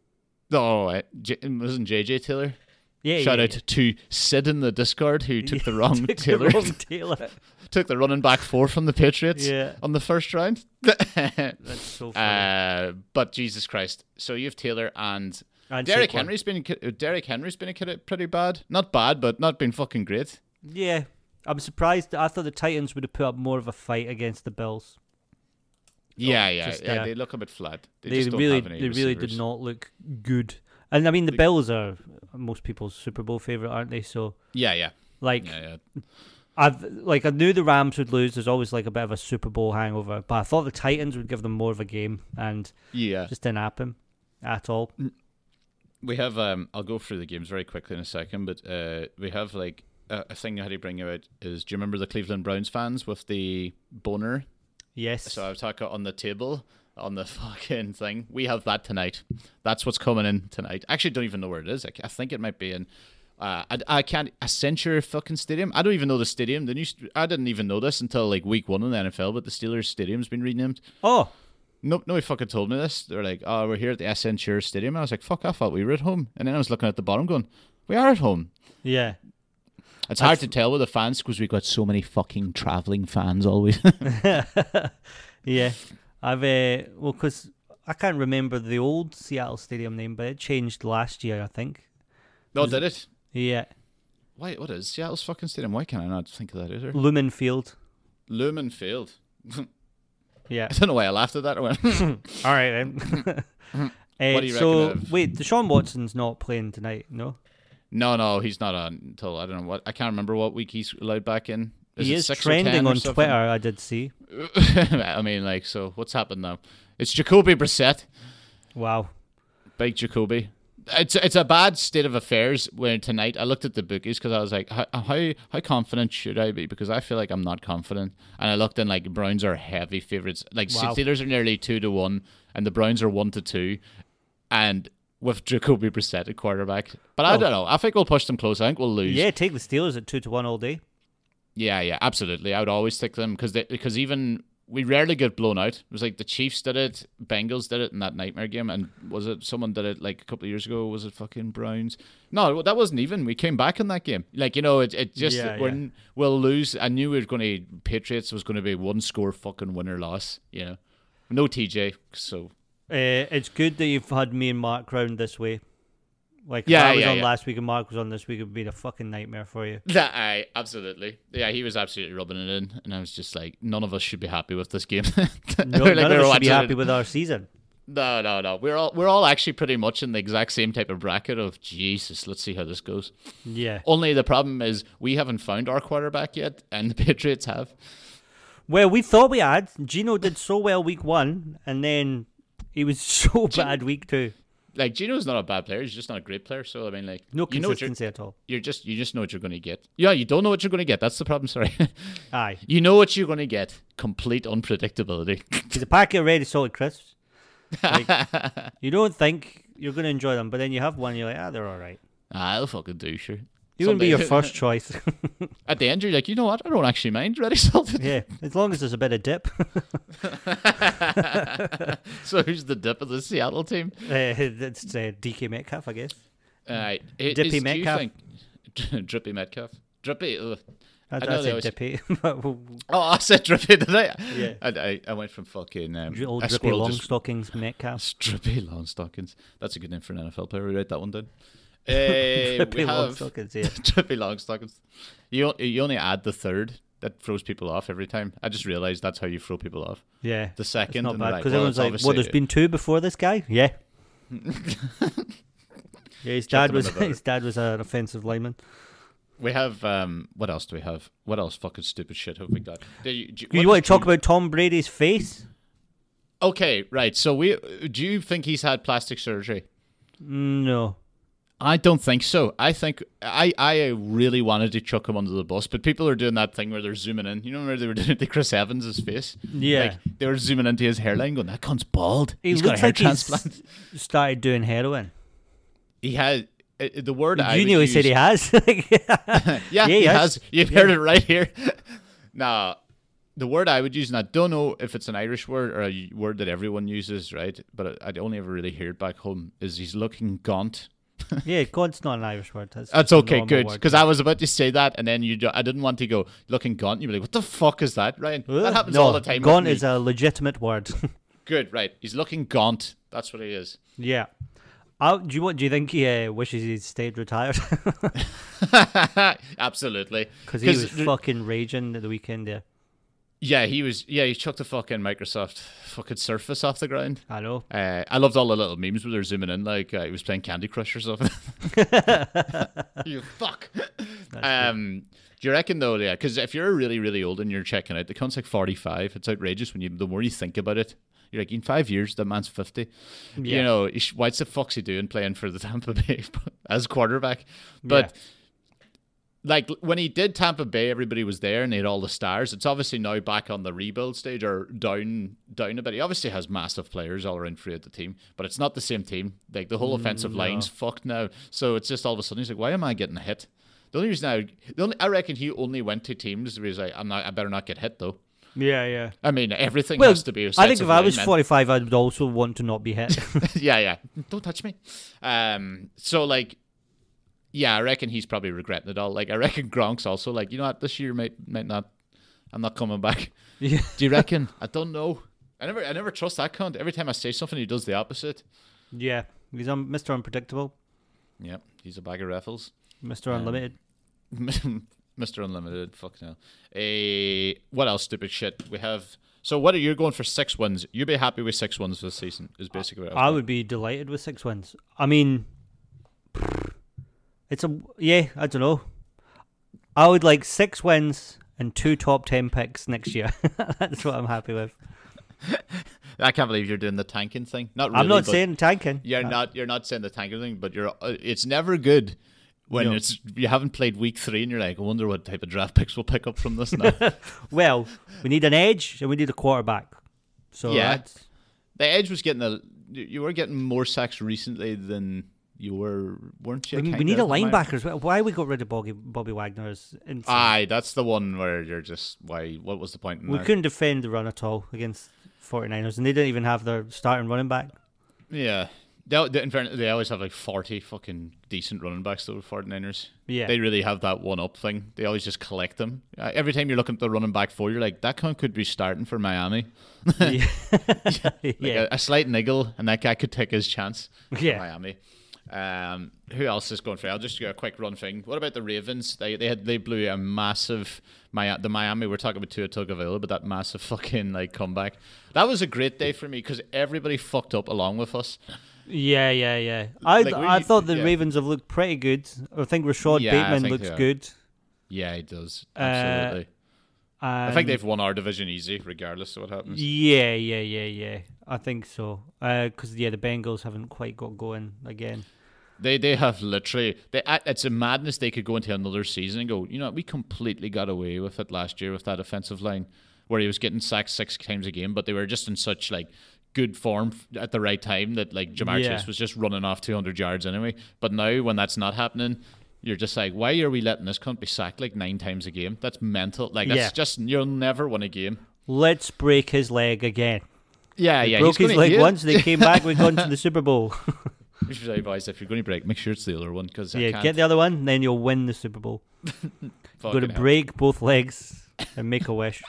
S1: Oh, J- wasn't JJ Taylor?
S2: Yeah,
S1: Shout
S2: yeah,
S1: out to Sid in the Discord who took the [LAUGHS] wrong
S2: Took the
S1: Taylor.
S2: wrong [LAUGHS] Taylor.
S1: took the running back four from the Patriots
S2: Yeah.
S1: on the first round. [LAUGHS]
S2: That's so funny.
S1: uh, but Jesus Christ! So you have Taylor and,
S2: And
S1: Derrick Henry's been Derrick Henry's been a kid pretty bad. Not bad, but not been fucking great.
S2: Yeah, I'm surprised. I thought the Titans would have put up more of a fight against the Bills.
S1: Yeah, yeah,
S2: just,
S1: yeah.
S2: uh,
S1: They look a bit flat. They,
S2: They,
S1: just don't
S2: really,
S1: have any
S2: they really did not look good. And I mean, the Bills are most people's Super Bowl favorite, aren't they? So,
S1: Yeah, yeah,
S2: like,
S1: yeah, yeah.
S2: I've like I knew the Rams would lose. There's always like a bit of a Super Bowl hangover, but I thought the Titans would give them more of a game, and
S1: Yeah.
S2: just didn't happen at all.
S1: we have um I'll go through the games very quickly in a second, but uh we have like a, a thing I had to bring out is do you remember the Cleveland Browns fans with the boner?
S2: Yes.
S1: So I was talking on the table on the [LAUGHS] fucking thing. We have that tonight. That's what's coming in tonight. Actually, don't even know where it is. I, I think it might be in. Uh, I, I can't Acrisure fucking stadium. I don't even know the stadium. The new st- I didn't even know this until like week one in the NFL. But the Steelers stadium's been renamed.
S2: oh,
S1: No, nobody fucking told me this. They're like, "Oh, we're here at the Acrisure Stadium." I was like, "Fuck! I thought we were at home." And then I was looking at the bottom, going, "We are at home."
S2: yeah.
S1: It's hard to tell with the fans because we've got so many fucking traveling fans always. [LAUGHS] [LAUGHS]
S2: Yeah. I've, uh, well, because I can't remember the old Seattle Stadium name, but it changed last year, I think.
S1: no, did it?
S2: Yeah.
S1: Why? What is Seattle's fucking stadium? Why can't I not think of that either?
S2: Lumen Field.
S1: Lumen Field. [LAUGHS]
S2: Yeah.
S1: I don't know why I laughed at that. I went, [LAUGHS] [LAUGHS]
S2: All right, then. Uh,
S1: What do you
S2: so,
S1: of-
S2: wait, Deshaun Watson's not playing tonight, no?
S1: no, no, he's not on until I don't know what. I can't remember what week he's allowed back in.
S2: He is
S1: or 10
S2: trending on? Twitter, I did see. [LAUGHS]
S1: I mean, like, so what's happened now? It's Jacoby Brissett,
S2: Wow.
S1: big Jacoby. It's it's a bad state of affairs when tonight I looked at the bookies because I was like, how, how how confident should I be? Because I feel like I'm not confident. And I looked and like Browns are heavy favorites. Like
S2: Wow.
S1: Steelers are nearly two to one, and the Browns are one to two, and with Jacoby Brissett at quarterback. But I
S2: Oh.
S1: don't know. I think we'll push them close. I think we'll lose.
S2: Yeah, take the Steelers at 2 to 1 all day.
S1: Yeah, yeah, absolutely. I would always take them because because even we rarely get blown out. It was like the Chiefs did it, Bengals did it in that nightmare game, and was it someone did it like a couple of years ago? Was it fucking Browns? No, that wasn't even. We came back in that game. Like you know, it it just
S2: Yeah,
S1: when we'll lose. I knew we were going to Patriots was going to be one score fucking winner loss. You know, no TJ. So
S2: Uh, it's good that you've had me and Mark round this way. Like, if
S1: Yeah,
S2: I was
S1: yeah,
S2: on
S1: yeah.
S2: last week and Mark was on this week, it would be a fucking nightmare for you. [LAUGHS]
S1: that I absolutely yeah he was absolutely rubbing it in, and I was just like none of us should be happy with this game. [LAUGHS]
S2: No,
S1: Like,
S2: none
S1: we
S2: of us should be happy
S1: it-
S2: with our season.
S1: No, no, no. We're all we're all actually pretty much in the exact same type of bracket of Jesus. Let's see how this goes.
S2: Yeah.
S1: Only the problem is we haven't found our quarterback yet, and the [LAUGHS] Patriots have.
S2: Well, we thought we had. Geno did so well week one, and then he was so bad week two.
S1: Like Geno's not a bad player; he's just not a great player. So I mean, like
S2: No
S1: you know what you're,
S2: consistency at all.
S1: you're just you just know what you're going to get. Yeah, you don't know what you're going to get. That's the problem. [LAUGHS] Sorry,
S2: Aye.
S1: you know what you're going to get. Complete unpredictability. [LAUGHS]
S2: He's a packet of ready salted crisps. Like, [LAUGHS] you don't think you're going to enjoy them, but then you have one, you're like, ah, they're all right.
S1: ah, I'll fucking do sure.
S2: You wouldn't be your first choice. [LAUGHS]
S1: At the end, you're like, you know what? I don't actually mind [LAUGHS] ready salted.
S2: yeah, as long as there's a bit of dip. [LAUGHS]
S1: so who's the dip of the Seattle team?
S2: uh, it's uh, DK Metcalf, I guess.
S1: Uh, it-
S2: Dippy
S1: is-
S2: Metcalf?
S1: think- Drippy Metcalf. Drippy. ugh.
S2: I,
S1: I
S2: I,
S1: know
S2: said
S1: always-
S2: dippy.
S1: Oh, I said Drippy, did I?
S2: Yeah.
S1: I, I, I went from fucking um,
S2: Old drippy long
S1: just-
S2: stockings Metcalf.
S1: Drippy long stockings. That's a good name for an NFL player. We write that one down. Uh, [LAUGHS] we have
S2: stockings, yeah. [LAUGHS]
S1: Drippy long stockings. You you only add the third. That throws people off every time. I just realized that's how you throw people off.
S2: Yeah.
S1: The second,
S2: It's not bad
S1: like,
S2: because
S1: well,
S2: everyone's like, "Well, there's been two before this guy." Yeah. [LAUGHS] yeah, his dad was his dad was an offensive lineman.
S1: We have um. What else do we have? What else fucking stupid shit have we got? Do you, do
S2: You
S1: what
S2: want to talk
S1: Drew-
S2: about Tom Brady's face?
S1: Okay, right. So we do you think he's had plastic surgery?
S2: No.
S1: I don't think so. I think I, I really wanted to chuck him under the bus, but people are doing that thing where they're zooming in. You know where they were doing it to Chris Evans' face?
S2: Yeah.
S1: Like they were zooming into his hairline going, That cunt's bald.
S2: He
S1: he's got a hair
S2: like
S1: transplant.
S2: started doing heroin.
S1: He had uh, the word I
S2: you knew he said he has. [LAUGHS] [LAUGHS]
S1: Yeah,
S2: Yeah,
S1: he has.
S2: has.
S1: You've heard it right here. [LAUGHS] now, the word I would use, and I don't know if it's an Irish word or a word that everyone uses, right? But I'd only ever really hear it back home. Is he's looking gaunt? [LAUGHS]
S2: yeah, God's not an Irish word. That's,
S1: That's okay, good. Because I was about to say that, and then you, do- I didn't want to go looking gaunt. You'd be like, "What the fuck is that?" Ryan? That happens
S2: no,
S1: all the time.
S2: Gaunt is a legitimate word. [LAUGHS]
S1: good, right? He's looking gaunt. That's what he is.
S2: yeah. Uh, do you what? Do you think he uh, wishes he'd stayed retired? [LAUGHS]
S1: Absolutely.
S2: Because he was
S1: there-
S2: fucking raging at the weekend. Yeah,
S1: Yeah, he was. Yeah, he chucked the fucking Microsoft fucking Surface off the ground.
S2: I know.
S1: Uh, I loved all the little memes where they're zooming in, like uh, he was playing Candy Crush or something. [LAUGHS] [LAUGHS] you fuck. Um, do you reckon though? Yeah, because if you're really, really old and you're checking out, the cunt's like 45. It's outrageous when you. The more you think about it, You're like, in five years, that man's 50. You know, what's the fuck's he doing playing for the Tampa Bay [LAUGHS] as quarterback? But like when he did Tampa Bay, everybody was there and they had all the stars. It's obviously now back on the rebuild stage or down down a bit. He obviously has massive players all around throughout the team, but it's not the same team. Like the whole offensive line's fucked now. So it's just all of a sudden he's like, why am I getting hit? The only reason I, the only, I reckon he only went to teams where he's like, I'm not, I better not get hit though.
S2: yeah, yeah.
S1: I mean, everything
S2: Well,
S1: has to be.
S2: I think if I was 45, I would also want to not be hit. [LAUGHS]
S1: yeah, yeah, don't touch me. Um, so like, yeah, I reckon he's probably regretting it all. Like, I reckon Gronk's also like, you know what, this year might might not, I'm not coming back. [LAUGHS]
S2: yeah.
S1: Do you reckon? I don't know. I never, I never trust that cunt. Every time I say something, he does the opposite.
S2: Yeah. He's un- Mr. Unpredictable,
S1: Yeah, he's a bag of raffles.
S2: Mr. Um, Unlimited. [LAUGHS]
S1: Mr. Unlimited, fuck no. A what else stupid shit we have? So what are you going for six wins? You'd be happy with six wins this season? Is basically what I,
S2: I would be delighted with six wins. I mean, it's a yeah. I don't know. I would like six wins and two top ten picks next year. [LAUGHS] That's what I'm happy with. [LAUGHS]
S1: I can't believe you're doing the tanking thing. Not really.
S2: I'm not saying tanking.
S1: you're not. You're not saying the tanking thing, but you're. Uh, it's never good when
S2: No.
S1: it's you haven't played week three and you're like, I wonder what type of draft picks we'll pick up from this now. [LAUGHS]
S2: Well, we need an edge and we need a quarterback. So
S1: Yeah.
S2: that's,
S1: the edge was getting a. You were getting more sacks recently than you were, weren't you?
S2: we, we
S1: kinda,
S2: need a
S1: I-
S2: linebacker as well. Why we got rid of Bobby Bobby Wagner is insane.
S1: Aye, that's the one where you're just why? What was the point? In
S2: we
S1: that?
S2: couldn't defend the run at all against 49ers, and they didn't even have their starting running back.
S1: Yeah. They, they, in fairness, they always have like 40 fucking decent running backs, though, 49ers.
S2: Yeah.
S1: They really have that one up thing. They always just collect them. Every time you're looking at the running back four, you're like, that cunt could be starting for Miami.
S2: yeah. [LAUGHS] [LAUGHS]
S1: Like
S2: yeah.
S1: a, a slight niggle, and that guy could take his chance for
S2: Yeah.
S1: Miami. Um, who else is going for? I'll just do a quick run thing. What about the Ravens? They they had they blew a massive Mi- the Miami. We're talking about Tua Tagovailoa, but that massive fucking like comeback. That was a great day for me because everybody fucked up along with us.
S2: Yeah, yeah, yeah. I
S1: Like,
S2: I thought the
S1: yeah.
S2: Ravens have looked pretty good. I think Rashad
S1: Yeah,
S2: Bateman
S1: think
S2: looks good.
S1: Yeah, he does
S2: Uh,
S1: absolutely. I
S2: Um,
S1: think they've won our division easy, regardless of what happens.
S2: Yeah, yeah, yeah, yeah. I think so. Because yeah, the Bengals haven't quite got going again.
S1: They they have literally. They, it's a madness. They could go into another season and go. You know, we completely got away with it last year with that offensive line, where he was getting sacked six times a game, but they were just in such like good form at the right time that like Jamar
S2: Yeah.
S1: Chase was just running off 200 yards anyway. But now when that's not happening. You're just like, why are we letting this cunt be sacked like nine times a game? That's mental. Like, that's
S2: Yeah.
S1: just you'll never win a game.
S2: Let's break his leg again.
S1: Yeah, yeah.
S2: Broke
S1: he's
S2: his leg once. They came back. We've gone to the [LAUGHS] Super Bowl. [LAUGHS]
S1: We should advise if you're going to break, make sure it's the other one because
S2: yeah, get the other one, then you'll win the Super Bowl. [LAUGHS] Got to
S1: break.
S2: both legs and make a wish.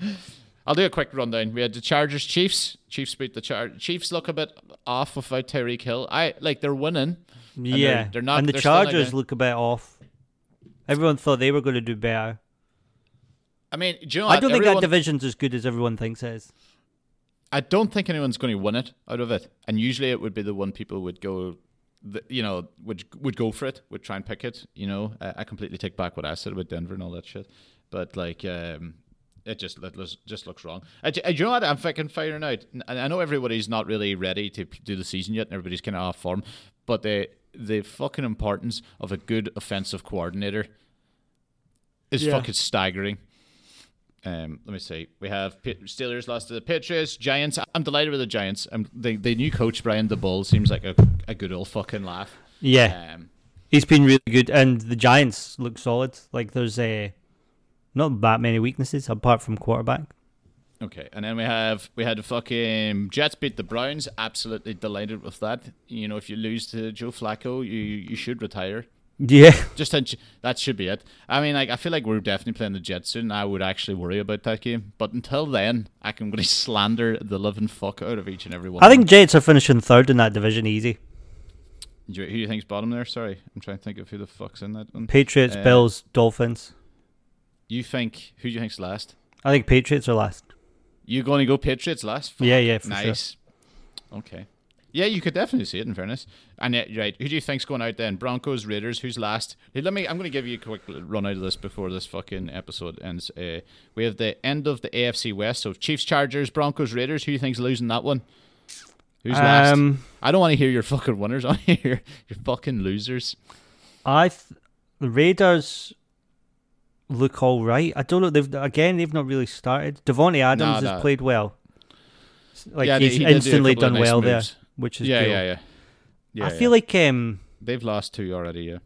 S2: [LAUGHS]
S1: I'll do a quick rundown. We had the Chargers Chiefs. Chiefs beat the Chargers. Chiefs look a bit off without Tyreek Hill. I like they're winning.
S2: yeah,
S1: they're not-
S2: and the
S1: they're
S2: Chargers look a bit off. Everyone thought they were going to do better.
S1: I mean, do you know
S2: I don't think that division's as good as everyone thinks it is.
S1: I don't think anyone's going to win it out of it. And usually it would be the one people would go, the, you know, would would go for it, would try and pick it. You know, I, I completely take back what I said about Denver and all that shit. But like, um, it just it looks- just looks wrong. I, you know what? I'm fucking firing out. And I know everybody's not really ready to do the season yet, and everybody's kind of off form. But the the fucking importance of a good offensive coordinator is
S2: Yeah.
S1: fucking staggering. Um, let me see. We have Pit- Steelers lost to the Patriots, Giants. I'm delighted with the Giants. Um, the the new coach Brian Daboll seems like a, a good old fucking laugh.
S2: Yeah,
S1: Um,
S2: he's been really good, and the Giants look solid. Like there's a not that many weaknesses apart from quarterback.
S1: okay, and then we have we had the fucking Jets beat the Browns. Absolutely delighted with that. You know, if you lose to Joe Flacco, you you should retire.
S2: Yeah, [LAUGHS]
S1: Just that that should be it. I mean, like I feel like we're definitely playing the Jets soon. I would actually worry about that game, but until then, I can really [LAUGHS] slander the living fuck out of each and every one.
S2: I think Jets are finishing third in that division easy.
S1: You- Who do you think's bottom there? Sorry, I'm trying to think of who the fuck's in that one.
S2: Patriots,
S1: Uh,
S2: Bills, Dolphins.
S1: You think who do you think's last?
S2: I think Patriots are last.
S1: You going to go Patriots last?
S2: Yeah, yeah, for sure.
S1: Okay. Yeah, you could definitely see it. In fairness, and uh, right, who do you think's going out then? Broncos, Raiders. Who's last? Hey, let me. I'm going to give you a quick run out of this before this fucking episode ends. Uh, we have the end of the AFC West. So Chiefs, Chargers, Broncos, Raiders. Who do you think's losing that one? Who's last?
S2: Um,
S1: I don't want to hear your fucking winners. I want [LAUGHS] to hear your fucking losers.
S2: I th- the Raiders look all right. I don't know. They've again, they've not really started. Davante Adams
S1: Nah,
S2: has played well. Like
S1: Yeah,
S2: he's
S1: he did do a
S2: instantly done
S1: nice
S2: well
S1: moves.
S2: there, which is
S1: Yeah,
S2: cool.
S1: yeah, yeah, yeah.
S2: I
S1: yeah.
S2: feel like um,
S1: they've lost two already. Yeah.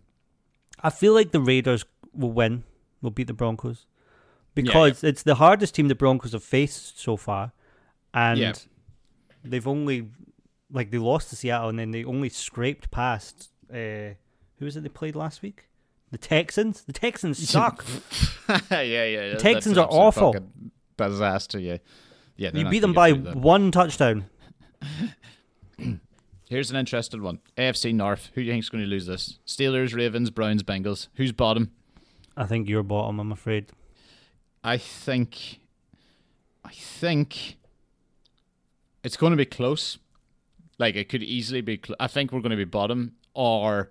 S2: I feel like the Raiders will win. Will beat the Broncos because it's the hardest team the Broncos have faced so far, and
S1: Yeah.
S2: they've only like they lost to Seattle and then they only scraped past. Uh, who was it they played last week? The Texans. The Texans [LAUGHS] suck. [LAUGHS]
S1: yeah, yeah. The
S2: Texans are awful.
S1: Disaster. Yeah. Yeah.
S2: you beat them by one touchdown.
S1: Here's an interesting one. AFC North. Who do you think's going to lose this? Steelers, Ravens, Browns, Bengals. Who's bottom?
S2: I think you're bottom. I'm afraid.
S1: I think. I think. It's going to be close. Like it could easily be. Cl- I think we're going to be bottom or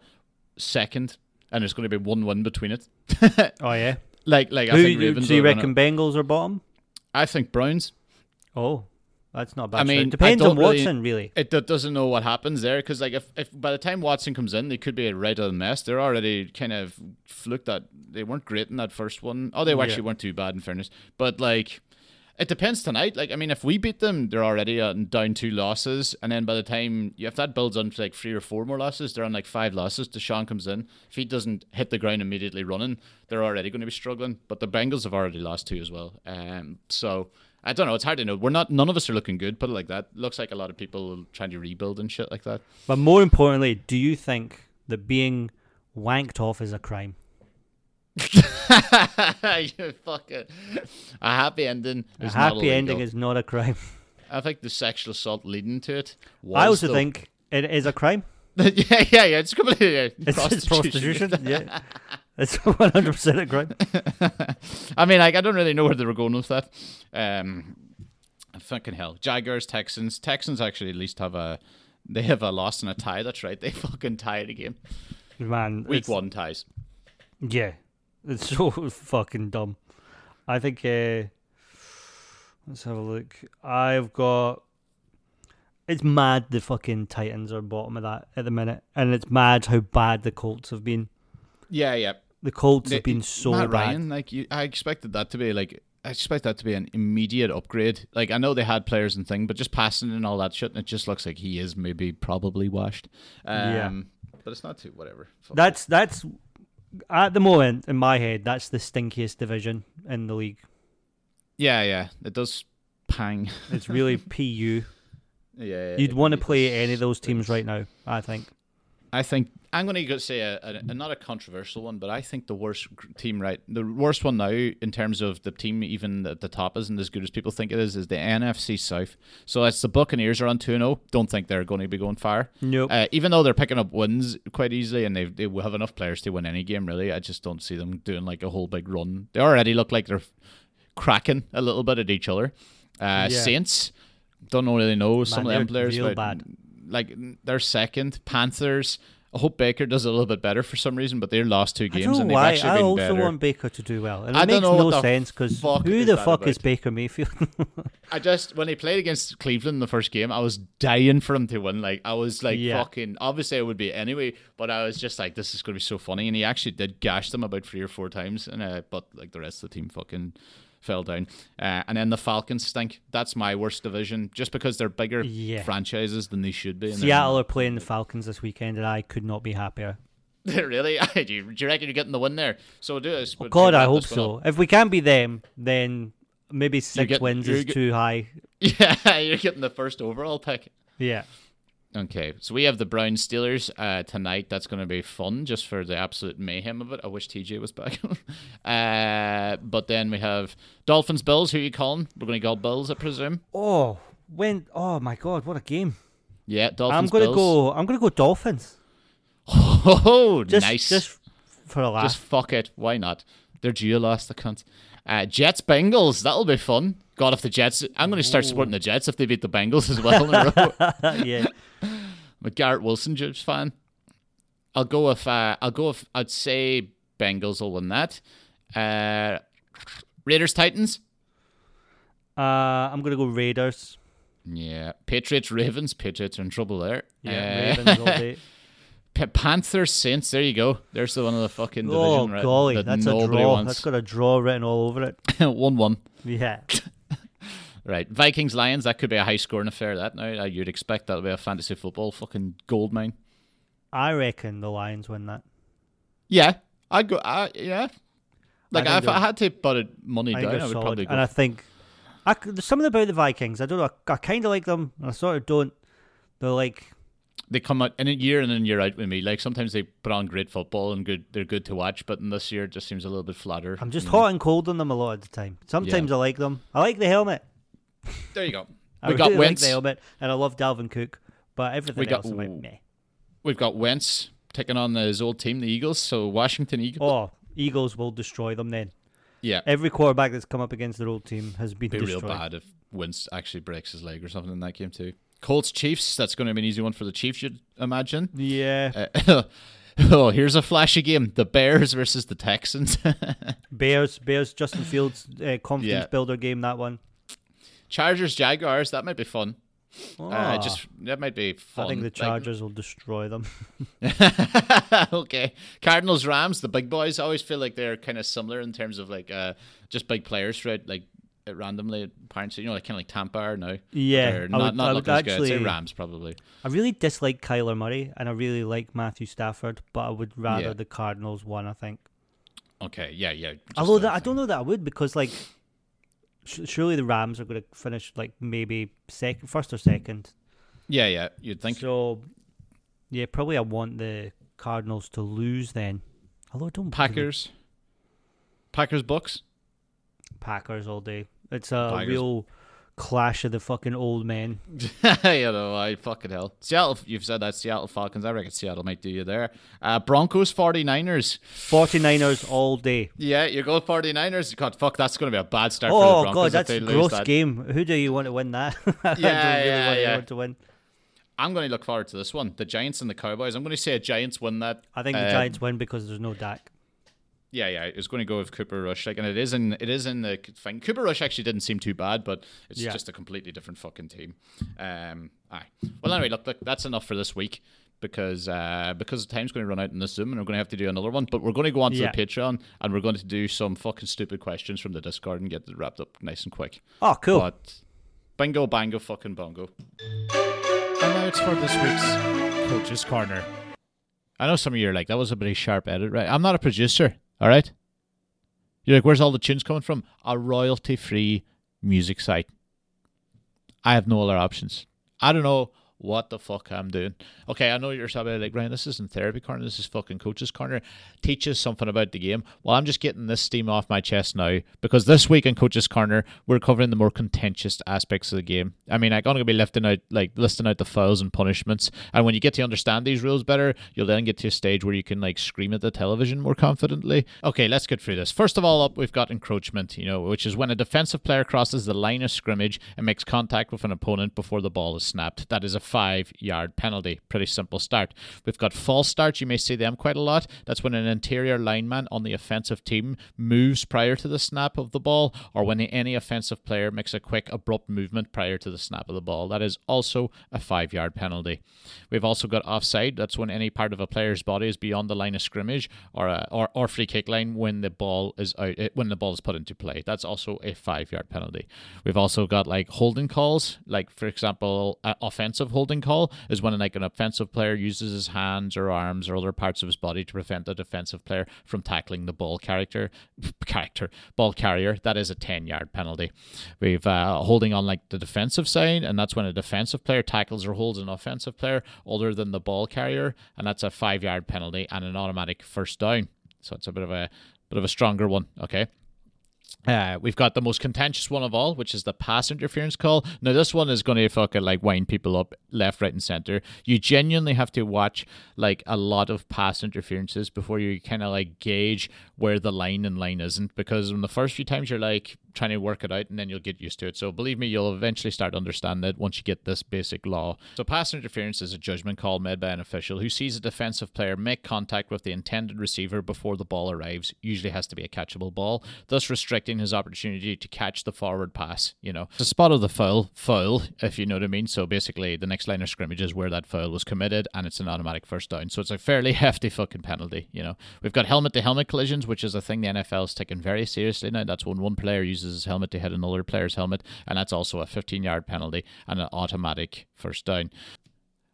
S1: second, and there's going to be one win between it. [LAUGHS]
S2: Oh yeah.
S1: like, like I
S2: Who
S1: think
S2: do you reckon Bengals are bottom?
S1: I think Browns.
S2: Oh, that's not bad.
S1: I mean,
S2: shout.
S1: I
S2: depends on
S1: don't really-
S2: Watson, really.
S1: It do- doesn't know what happens there because, like, if, if by the time Watson comes in, they could be a right of the mess. They're already kind of fluked that they weren't great in that first one. Oh, they
S2: Yeah.
S1: actually weren't too bad in fairness, but like. It depends tonight. Like, I mean, if we beat them, they're already down two losses, and then by the time you if that builds on to like three or four more losses, they're on like five losses. Deshaun comes in. If he doesn't hit the ground immediately running, they're already going to be struggling. But the Bengals have already lost two as well. Um, so I don't know. It's hard to know. We're not. None of us are looking good. Put it like that. Looks like a lot of people trying to rebuild and shit like that.
S2: But more importantly, do you think that being wanked off is a crime? [LAUGHS]
S1: you fucking a happy ending.
S2: A happy ending is not a crime. [LAUGHS]
S1: I think the sexual assault leading to it. Was,
S2: I also
S1: though.
S2: think it is a crime. [LAUGHS]
S1: yeah, yeah, yeah. It's completely yeah,
S2: It's it's
S1: prostitution.
S2: prostitution. yeah, it's [LAUGHS] one hundred percent a crime. [LAUGHS]
S1: I mean, like, I don't really know where they were going with that. Um, fucking hell, Jaguars, Texans. Texans actually at least have a they have a loss and a tie. That's right. They [LAUGHS] fucking tied a game.
S2: Man,
S1: Week one ties.
S2: Yeah, it's so fucking dumb. I think. Uh, let's have a look. I've got. It's mad the fucking Titans are bottom of that at the minute, and it's mad how bad the Colts have been.
S1: Yeah, yeah.
S2: The Colts
S1: They-
S2: have been so
S1: Matt
S2: bad.
S1: Ryan, like you, I expected that to be like I expect that to be an immediate upgrade. Like I know they had players and thing, but just passing and all that shit, and it just looks like he is maybe probably washed. Um,
S2: Yeah.
S1: but it's not too whatever. Fuck
S2: That's that's at the moment in my head. That's the stinkiest division in the league.
S1: yeah, yeah, it does pang. [LAUGHS]
S2: It's really pu.
S1: yeah,
S2: You'd want to play any of those teams right now. I think.
S1: I think I'm going to say a, a, a not a controversial one, but I think the worst team right, the worst one now in terms of the team, even at the top isn't as good as people think it is, is the NFC South. So it's the Buccaneers are on two zero. Don't think they're going to be going far.
S2: Nope.
S1: Uh, even though they're picking up wins quite easily and they they will have enough players to win any game, really, I just don't see them doing like a whole big run. They already look like they're cracking a little bit at each other. Uh,
S2: Yeah.
S1: Saints don't really know some of them players,
S2: real bad.
S1: like they're second. Panthers. I hope Baker does a little bit better for some reason, but they lost two
S2: I
S1: games and they've
S2: why.
S1: actually
S2: I
S1: been
S2: also
S1: better.
S2: want Baker to do well, and it
S1: I
S2: makes no sense because who the fuck is? Baker Mayfield? [LAUGHS]
S1: I just when he played against Cleveland in the first game, I was dying for him to win. Like I was like
S2: Yeah.
S1: fucking. Obviously, it would be anyway, but I was just like, this is going to be so funny. And he actually did gash them about three or four times, and uh, but like the rest of the team fucking fell down. Uh, and then the Falcons stink. That's my worst division, just because they're bigger
S2: Yeah.
S1: franchises than they should be.
S2: Seattle are playing the Falcons this weekend, and I could not be happier. [LAUGHS]
S1: really? [LAUGHS] do, you, do you reckon you're getting the win there? So do this.
S2: Oh, God, I hope so. If we can't be them, then maybe six
S1: get-
S2: wins is
S1: get-
S2: too high. [LAUGHS]
S1: Yeah, you're getting the first overall pick.
S2: Yeah.
S1: Okay, so we have the Brown Steelers uh, tonight. That's going to be fun, just for the absolute mayhem of it. I wish TJ was back. [LAUGHS] uh, but then we have Dolphins Bills. Who are you calling? We're going to call Bills, I presume.
S2: Oh, when? Oh my God, what a game!
S1: Yeah, Dolphins.
S2: I'm gonna go. I'm gonna go Dolphins.
S1: Oh,
S2: Just,
S1: nice.
S2: just for a laugh.
S1: Just fuck it. Why not? They're due lost the cunt. Uh, Jets Bengals. That'll be fun. God, if the Jets, I'm going to start supporting the Jets if they beat the Bengals as well. In a row. [LAUGHS]
S2: yeah.
S1: I'm a Garrett Wilson Judge fan. I'll go with uh, I'll go with I'd say Bengals will win that. Uh, Raiders Titans.
S2: Uh, I'm gonna go Raiders.
S1: Yeah, Patriots Ravens. Patriots are in trouble there.
S2: Yeah,
S1: Uh,
S2: Ravens all day. [LAUGHS]
S1: Panthers Saints. There you go. There's the one of the fucking division.
S2: Oh
S1: right,
S2: golly,
S1: that
S2: that's a draw.
S1: wants.
S2: That's got a draw written all over it. [LAUGHS]
S1: one one.
S2: Yeah.
S1: Right, Vikings Lions. That could be a high scoring affair. That now Uh, you'd expect that to be a fantasy football fucking gold mine.
S2: I reckon the Lions win that.
S1: Yeah, I'd go. Uh, yeah, like
S2: think
S1: if I had to put it money
S2: I
S1: down, I would
S2: solid.
S1: probably go.
S2: And I think I, there's something about the Vikings. I don't know. I, I kind of like them, and I sort of don't. They're like
S1: they come out in a year in and year out with me. Like sometimes they put on great football and good. They're good to watch, but in this year it just seems a little bit flatter.
S2: I'm just
S1: Mm.
S2: hot and cold on them a lot of the time. Sometimes I like them. I like the helmet.
S1: There you go.
S2: I
S1: got
S2: really like
S1: Wentz.
S2: the helmet, and I love Dalvin Cook. But everything
S1: We got-
S2: else, like, meh.
S1: We've got Wentz taking on his old team, the Eagles. So Washington Eagles.
S2: Oh, Eagles will destroy them. Then
S1: yeah,
S2: every quarterback that's come up against their old team has been
S1: be real bad if Wentz actually breaks his leg or something in that game too. Colts Chiefs. That's going to be an easy one for the Chiefs, you'd imagine.
S2: Yeah,
S1: Uh, [LAUGHS] oh, here's a flashy game: the Bears versus the Texans. [LAUGHS]
S2: Bears, Bears, Justin Fields, uh, confidence
S1: Yeah.
S2: builder game. That one.
S1: Chargers Jaguars. That might be fun. Uh,
S2: Ah,
S1: just that might be fun.
S2: I think the
S1: Like-
S2: Chargers will destroy them. [LAUGHS] [LAUGHS]
S1: okay. Cardinals Rams, the big boys. I always feel like they're kind of similar in terms of like uh just big players throughout like uh, randomly apparently you know like kind of like Tampa are now.
S2: Yeah,
S1: They're
S2: I would-
S1: not
S2: I
S1: looking
S2: would
S1: as good. I'd say
S2: actually-
S1: Rams probably.
S2: I really dislike Kyler Murray, and I really like Matthew Stafford, but I would rather
S1: Yeah.
S2: the Cardinals won. I think.
S1: Okay, yeah, yeah.
S2: Although that, I don't know that I would because like, surely the Rams are going to finish like maybe second, first or second.
S1: Yeah, yeah. You'd think.
S2: So, yeah, probably I want the Cardinals to lose then. Although I don't really-
S1: Packers. Packers Bucs.
S2: Packers all day. It's a real clash of the fucking old men. [LAUGHS]
S1: you know, I fucking hell. Seattle, you've said that Seattle Falcons. I reckon Seattle might do you there. Uh, Broncos 49ers.
S2: 49ers all day.
S1: Yeah, you go 49ers. God, fuck, that's going to be a bad start for the
S2: Oh
S1: Broncos.
S2: god, that's a gross
S1: that.
S2: game. Who do you want to win that? [LAUGHS] Don't
S1: Yeah,
S2: really
S1: yeah, yeah.
S2: to win.
S1: I'm going to look forward to this one. The Giants and the Cowboys. I'm going to say a Giants win that.
S2: I think the
S1: Uh,
S2: Giants win because there's no Dak.
S1: Yeah, yeah. It's going to go with Cooper Rush. Like, and it is in it is in the thing. Cooper Rush actually didn't seem too bad, but it's
S2: Yeah.
S1: just a completely different fucking team. Um, aye. Well, anyway, look, look, that's enough for this week because uh, because the time's going to run out in this Zoom, and we're going to have to do another one. But we're going to go on to
S2: Yeah.
S1: the Patreon, and we're going to do some fucking stupid questions from the Discord and get it wrapped up nice and quick.
S2: Oh, cool.
S1: But bingo, bango, fucking bongo. And now it's for this week's Coach's Corner. I know some of you are like, that was a pretty sharp edit, right? I'm not a producer, all right? You're like, where's all the tunes coming from? A royalty free music site. I have no other options. I don't know what the fuck I'm doing. Okay, I know you're probably like, Ryan, this isn't therapy corner, this is fucking coach's corner. Teach us something about the game. Well, I'm just getting this steam off my chest now because this week in Coach's Corner, we're covering the more contentious aspects of the game. I mean, I'm going to be lifting out, like, listing out the fouls and punishments. And when you get to understand these rules better, you'll then get to a stage where you can, like, scream at the television more confidently. Okay, let's get through this. First of all, up, we've got encroachment, you know, which is when a defensive player crosses the line of scrimmage and makes contact with an opponent before the ball is snapped. That is a five yard penalty. Pretty simple start. We've got false starts. You may see them quite a lot. That's when an interior lineman on the offensive team moves prior to the snap of the ball, or when any offensive player makes a quick, abrupt movement prior to the snap of the ball. That is also a five yard penalty. We've also got offside. That's when any part of a player's body is beyond the line of scrimmage or a, or, or free kick line when the ball is out, eh, when the ball is put into play. That's also a five yard penalty. We've also got like holding calls, like for example, an offensive holding call is when like an offensive player uses his hands or arms or other parts of his body to prevent a defensive player from tackling the ball character [LAUGHS] character ball carrier. That is a ten yard penalty. We've uh, holding on like the defensive side, and that's when a defensive player tackles or holds an offensive player other than the ball carrier, and that's a five yard penalty and an automatic first down. So it's a bit of a bit of a stronger one. Okay. Uh, we've got the most contentious one of all, which is the pass interference call. Now, this one is going to fucking like wind people up left, right, and center. You genuinely have to watch like a lot of pass interferences before you kind of like gauge where the line and line isn't. Because in the first few times, you're like, trying to work it out and then you'll get used to it. So believe me, you'll eventually start to understand it once you get this basic law. So pass interference is a judgment call made by an official who sees a defensive player make contact with the intended receiver before the ball arrives. Usually has to be a catchable ball, thus restricting his opportunity to catch the forward pass. You know, the spot of the foul, foul, if you know what I mean. So basically, the next line of scrimmage is where that foul was committed, and it's an automatic first down. So it's a fairly [LAUGHS] hefty fucking penalty. You know, we've got helmet to helmet collisions, which is a thing the NFL is taking very seriously now. That's when one player uses his helmet to hit another player's helmet, and that's also a 15 yard penalty and an automatic first down.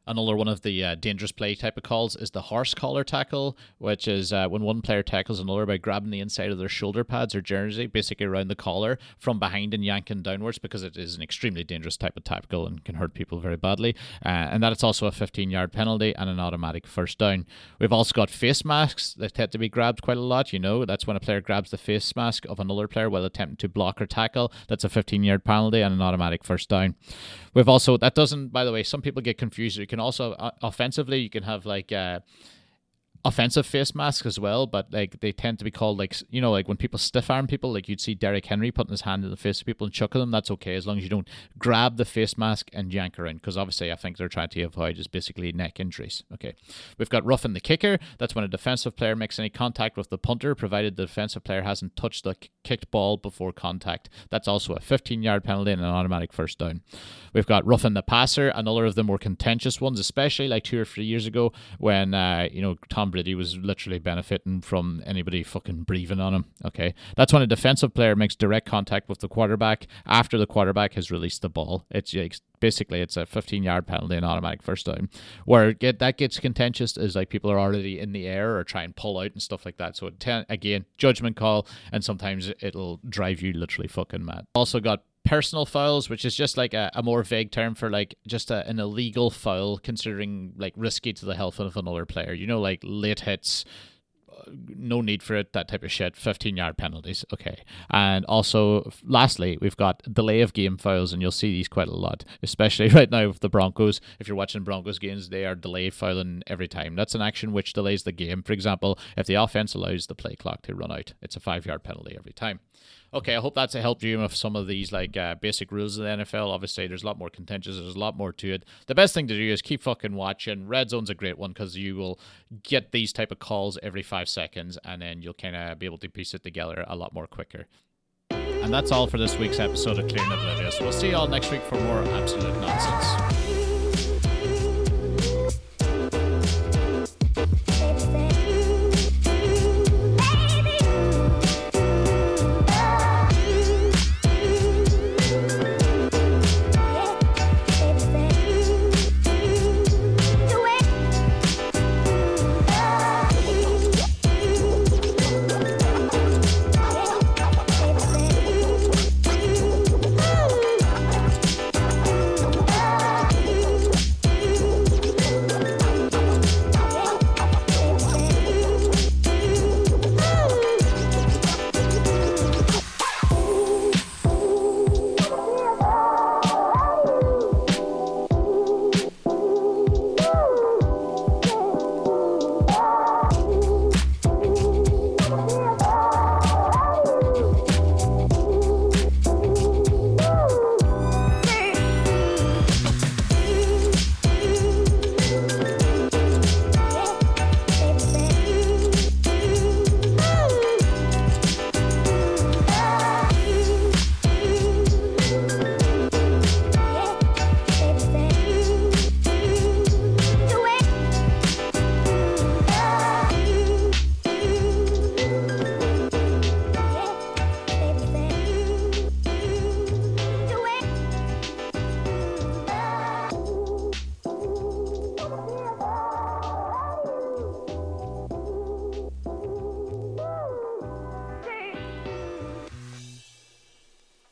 S1: Another one of the uh, dangerous play type of calls is the horse collar tackle, which is uh, when one player tackles another by grabbing the inside of their shoulder pads or jersey, basically around the collar from behind and yanking downwards because it is an extremely dangerous type of tackle and can hurt people very badly. Uh, and that it's also a 15 yard penalty and an automatic first down. We've also got face masks that tend to be grabbed quite a lot. You know, that's when a player grabs the face mask of another player while attempting to block or tackle. That's a 15 yard penalty and an automatic first down. We've also, that doesn't, by the way, some people get confused. Can also uh, offensively you can have like uh, offensive face masks as well, but like they tend to be called like you know like when people stiff arm people, like you'd see Derrick Henry putting his hand in the face of people and chucking them. That's okay as long as you don't grab the face mask and yank around, because obviously I think they're trying to avoid just basically neck injuries. Okay, we've got roughing the kicker. That's when a defensive player makes any contact with the punter, provided the defensive player hasn't touched the kicked ball before contact. That's also a 15 yard penalty and an automatic first down. We've got roughing the passer, another of the more contentious ones, especially like two or three years ago when uh, you know Tom Brady was literally benefiting from anybody fucking breathing on him. Okay, that's when a defensive player makes direct contact with the quarterback after the quarterback has released the ball. It's basically it's a 15 yard penalty and automatic first down. Where get that gets contentious is like people are already in the air or try and pull out and stuff like that. So ten, again, judgment call, and sometimes it'll drive you literally fucking mad. Also got personal fouls, which is just like a, a more vague term for like just a, an illegal foul, considering like risky to the health of another player. You know, like late hits, uh, no need for it, that type of shit. 15 yard penalties. Okay. And also, lastly, we've got delay of game fouls, and you'll see these quite a lot, especially [LAUGHS] right now with the Broncos. If you're watching Broncos games, they are delay fouling every time. That's an action which delays the game. For example, if the offense allows the play clock to run out, it's a five yard penalty every time. Okay, I hope that's helped you with some of these like uh, basic rules of the NFL. Obviously, there's a lot more contentious. There's a lot more to it. The best thing to do is keep fucking watching. Red Zone's a great one because you will get these type of calls every five seconds, and then you'll kind of be able to piece it together a lot more quicker. And that's all for this week's episode of Clear and Oblivious. We'll see you all next week for more absolute nonsense.